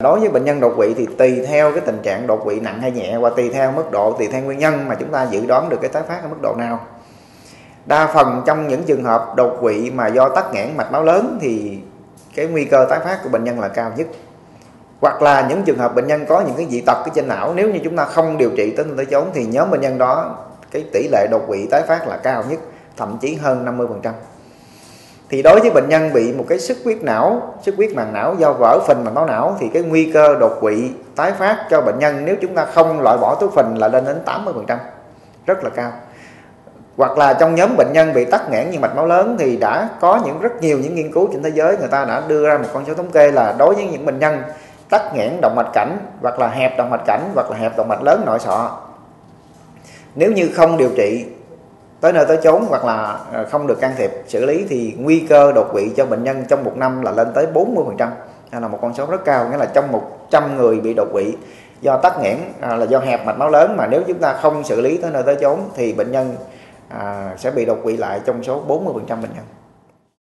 đối với bệnh nhân đột quỵ thì tùy theo cái tình trạng đột quỵ nặng hay nhẹ và tùy theo mức độ, tùy theo nguyên nhân mà chúng ta dự đoán được cái tái phát ở mức độ nào. Đa phần trong những trường hợp đột quỵ mà do tắc nghẽn mạch máu lớn thì cái nguy cơ tái phát của bệnh nhân là cao nhất. Hoặc là những trường hợp bệnh nhân có những cái dị tật cái trên não, nếu như chúng ta không điều trị tới tới chốn thì nhóm bệnh nhân đó cái tỷ lệ đột quỵ tái phát là cao nhất, thậm chí hơn 50% thì đối với bệnh nhân bị một cái xuất huyết não xuất huyết màng não do vỡ phình mạch máu não, thì cái nguy cơ đột quỵ, tái phát cho bệnh nhân nếu chúng ta không loại bỏ túi phình là lên đến 80% rất là cao. Hoặc là trong nhóm bệnh nhân bị tắc nghẽn như mạch máu lớn thì đã có những rất nhiều những nghiên cứu trên thế giới, người ta đã đưa ra một con số thống kê là đối với những bệnh nhân tắc nghẽn động mạch cảnh hoặc là hẹp động mạch cảnh hoặc là hẹp động mạch lớn nội sọ, nếu như không điều trị tới nơi tới chốn hoặc là à, không được can thiệp xử lý thì nguy cơ đột quỵ cho bệnh nhân trong một năm là lên tới 40% hay là một con số rất cao nghĩa là trong 100 người bị đột quỵ do tắc nghẽn à, là do hẹp mạch máu lớn mà nếu chúng ta không xử lý tới nơi tới chốn thì bệnh nhân à, sẽ bị đột quỵ lại trong số 40% bệnh nhân.